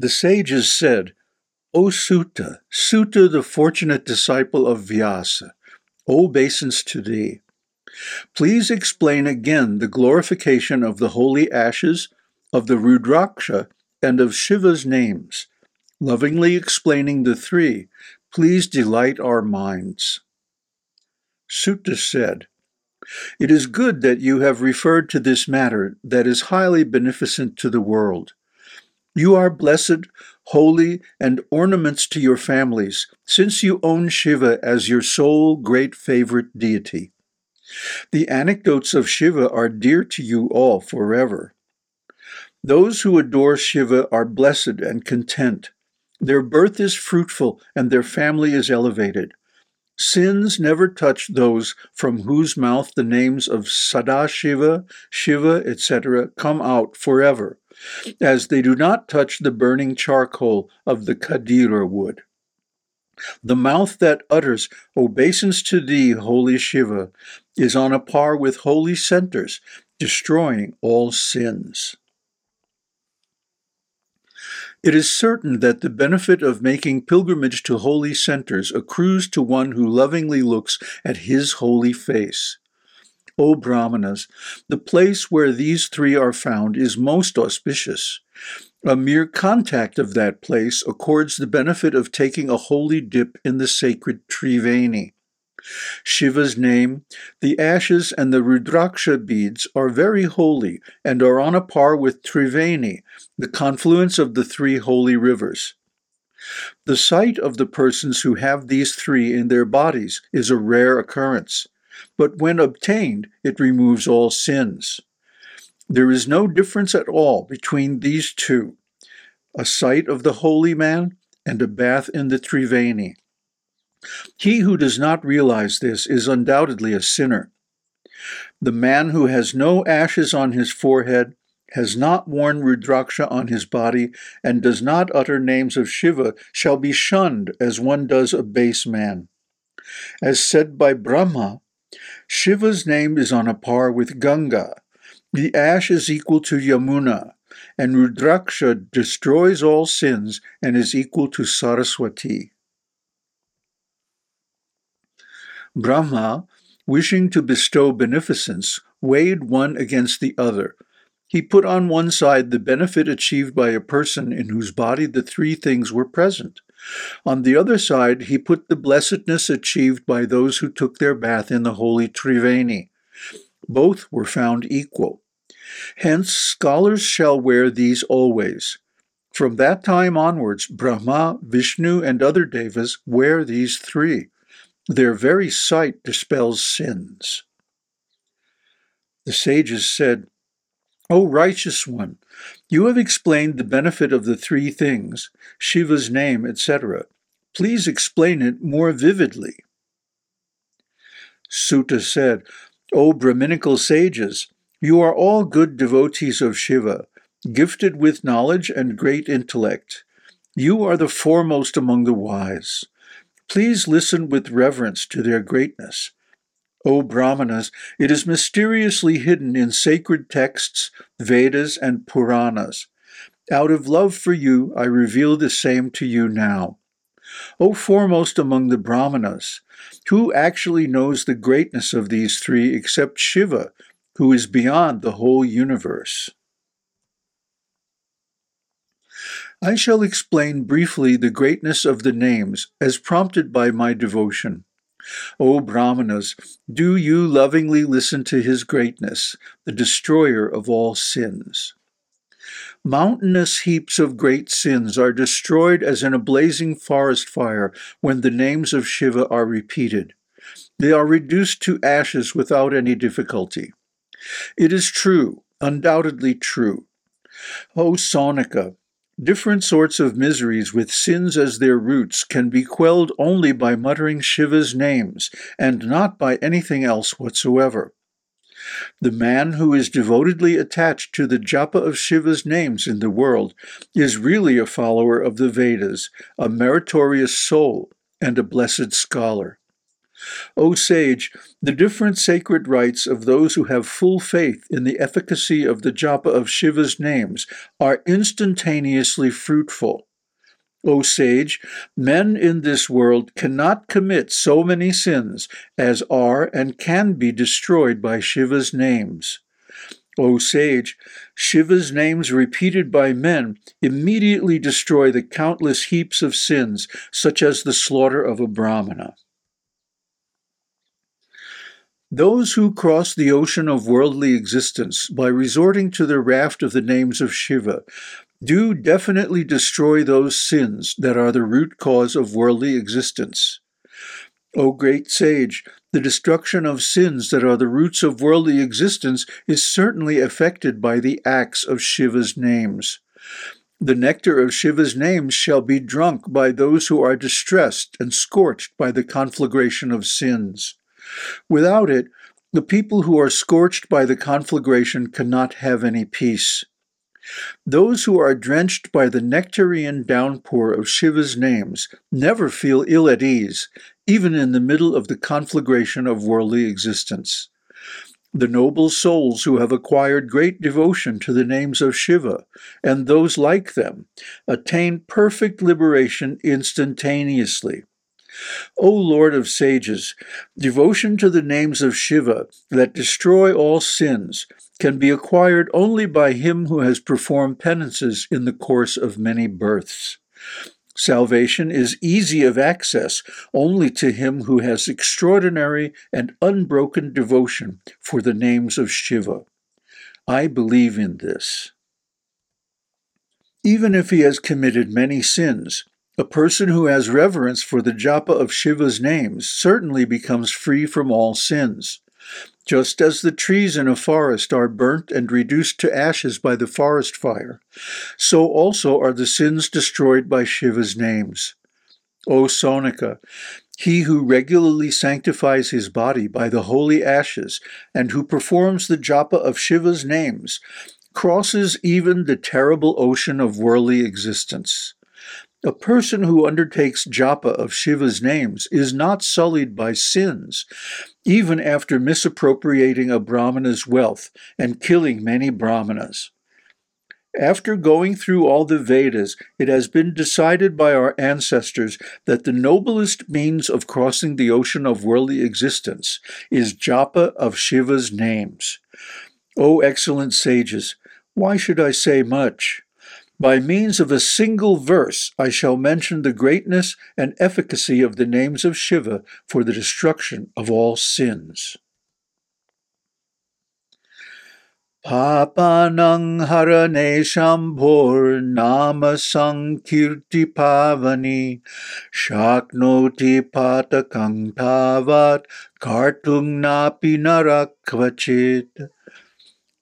The sages said, O Suta, Suta, the fortunate disciple of Vyasa, obeisance to thee. Please explain again the glorification of the holy ashes, of the Rudraksha, and of Shiva's names. Lovingly explaining the three, please delight our minds. Suta said, It is good that you have referred to this matter that is highly beneficent to the world. You are blessed, holy, and ornaments to your families, since you own Shiva as your sole great favorite deity. The anecdotes of Shiva are dear to you all forever. Those who adore Shiva are blessed and content. Their birth is fruitful and their family is elevated. Sins never touch those from whose mouth the names of Sadashiva, Shiva, etc. come out forever, as they do not touch the burning charcoal of the khadira wood. The mouth that utters obeisance to thee, holy Shiva, is on a par with holy centers, destroying all sins. It is certain that the benefit of making pilgrimage to holy centers accrues to one who lovingly looks at his holy face. O Brahmanas, the place where these three are found is most auspicious. A mere contact of that place accords the benefit of taking a holy dip in the sacred Triveni. Shiva's name, the ashes and the Rudraksha beads are very holy and are on a par with Triveni, the confluence of the three holy rivers. The sight of the persons who have these three in their bodies is a rare occurrence, but when obtained, it removes all sins. There is no difference at all between these two a sight of the holy man and a bath in the Triveni. He who does not realize this is undoubtedly a sinner. The man who has no ashes on his forehead, has not worn Rudraksha on his body, and does not utter names of Shiva shall be shunned as one does a base man. As said by Brahma, Shiva's name is on a par with Ganga. The ash is equal to Yamuna, and Rudraksha destroys all sins and is equal to Saraswati. Brahma, wishing to bestow beneficence, weighed one against the other. He put on one side the benefit achieved by a person in whose body the three things were present. On the other side, he put the blessedness achieved by those who took their bath in the holy Triveni. Both were found equal. Hence, scholars shall wear these always. From that time onwards, Brahma, Vishnu, and other devas wear these three. Their very sight dispels sins. The sages said, O righteous one, you have explained the benefit of the three things, Shiva's name, etc. Please explain it more vividly. Suta said, O Brahminical sages, you are all good devotees of Shiva, gifted with knowledge and great intellect. You are the foremost among the wise. Please listen with reverence to their greatness. O Brahmanas, it is mysteriously hidden in sacred texts, Vedas, and Puranas. Out of love for you, I reveal the same to you now. O foremost among the Brahmanas, who actually knows the greatness of these three except Shiva, who is beyond the whole universe? I shall explain briefly the greatness of the names as prompted by my devotion. O Brahmanas, do you lovingly listen to his greatness, the destroyer of all sins. Mountainous heaps of great sins are destroyed as in a blazing forest fire when the names of Shiva are repeated. They are reduced to ashes without any difficulty. It is true, undoubtedly true. O Saunaka, Different sorts of miseries with sins as their roots can be quelled only by muttering Shiva's names, and not by anything else whatsoever. The man who is devotedly attached to the japa of Shiva's names in the world is really a follower of the Vedas, a meritorious soul, and a blessed scholar. O sage, the different sacred rites of those who have full faith in the efficacy of the japa of Shiva's names are instantaneously fruitful. O sage, men in this world cannot commit so many sins as are and can be destroyed by Shiva's names. O sage, Shiva's names repeated by men immediately destroy the countless heaps of sins, such as the slaughter of a Brahmana. Those who cross the ocean of worldly existence by resorting to the raft of the names of Shiva do definitely destroy those sins that are the root cause of worldly existence. O great sage, the destruction of sins that are the roots of worldly existence is certainly affected by the acts of Shiva's names. The nectar of Shiva's names shall be drunk by those who are distressed and scorched by the conflagration of sins. Without it, the people who are scorched by the conflagration cannot have any peace. Those who are drenched by the nectarian downpour of Shiva's names never feel ill at ease, even in the middle of the conflagration of worldly existence. The noble souls who have acquired great devotion to the names of Shiva, and those like them, attain perfect liberation instantaneously. O Lord of sages, devotion to the names of Shiva that destroy all sins can be acquired only by him who has performed penances in the course of many births. Salvation is easy of access only to him who has extraordinary and unbroken devotion for the names of Shiva. I believe in this. Even if he has committed many sins, a person who has reverence for the japa of Shiva's names certainly becomes free from all sins. Just as the trees in a forest are burnt and reduced to ashes by the forest fire, so also are the sins destroyed by Shiva's names. O Saunaka, he who regularly sanctifies his body by the holy ashes and who performs the japa of Shiva's names crosses even the terrible ocean of worldly existence. A person who undertakes japa of Shiva's names is not sullied by sins, even after misappropriating a Brahmana's wealth and killing many Brahmanas. After going through all the Vedas, it has been decided by our ancestors that the noblest means of crossing the ocean of worldly existence is japa of Shiva's names. O excellent sages, why should I say much? By means of a single verse, I shall mention the greatness and efficacy of the names of Shiva for the destruction of all sins. Papanang harane shambhor nama sankirti pavani shaknoti patakang tavat kartung napi narakvachit.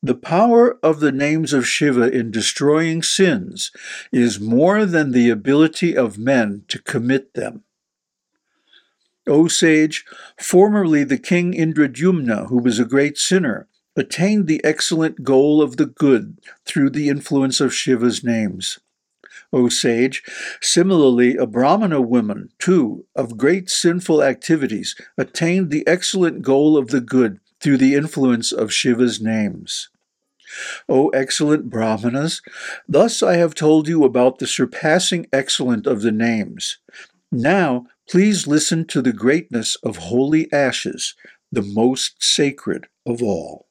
The power of the names of Shiva in destroying sins is more than the ability of men to commit them. O sage, formerly the king Indradyumna, who was a great sinner, attained the excellent goal of the good through the influence of Shiva's names. O sage, similarly, a Brahmana woman, too, of great sinful activities, attained the excellent goal of the good through the influence of Shiva's names. O excellent Brahmanas, thus I have told you about the surpassing excellence of the names. Now, please listen to the greatness of holy ashes, the most sacred of all.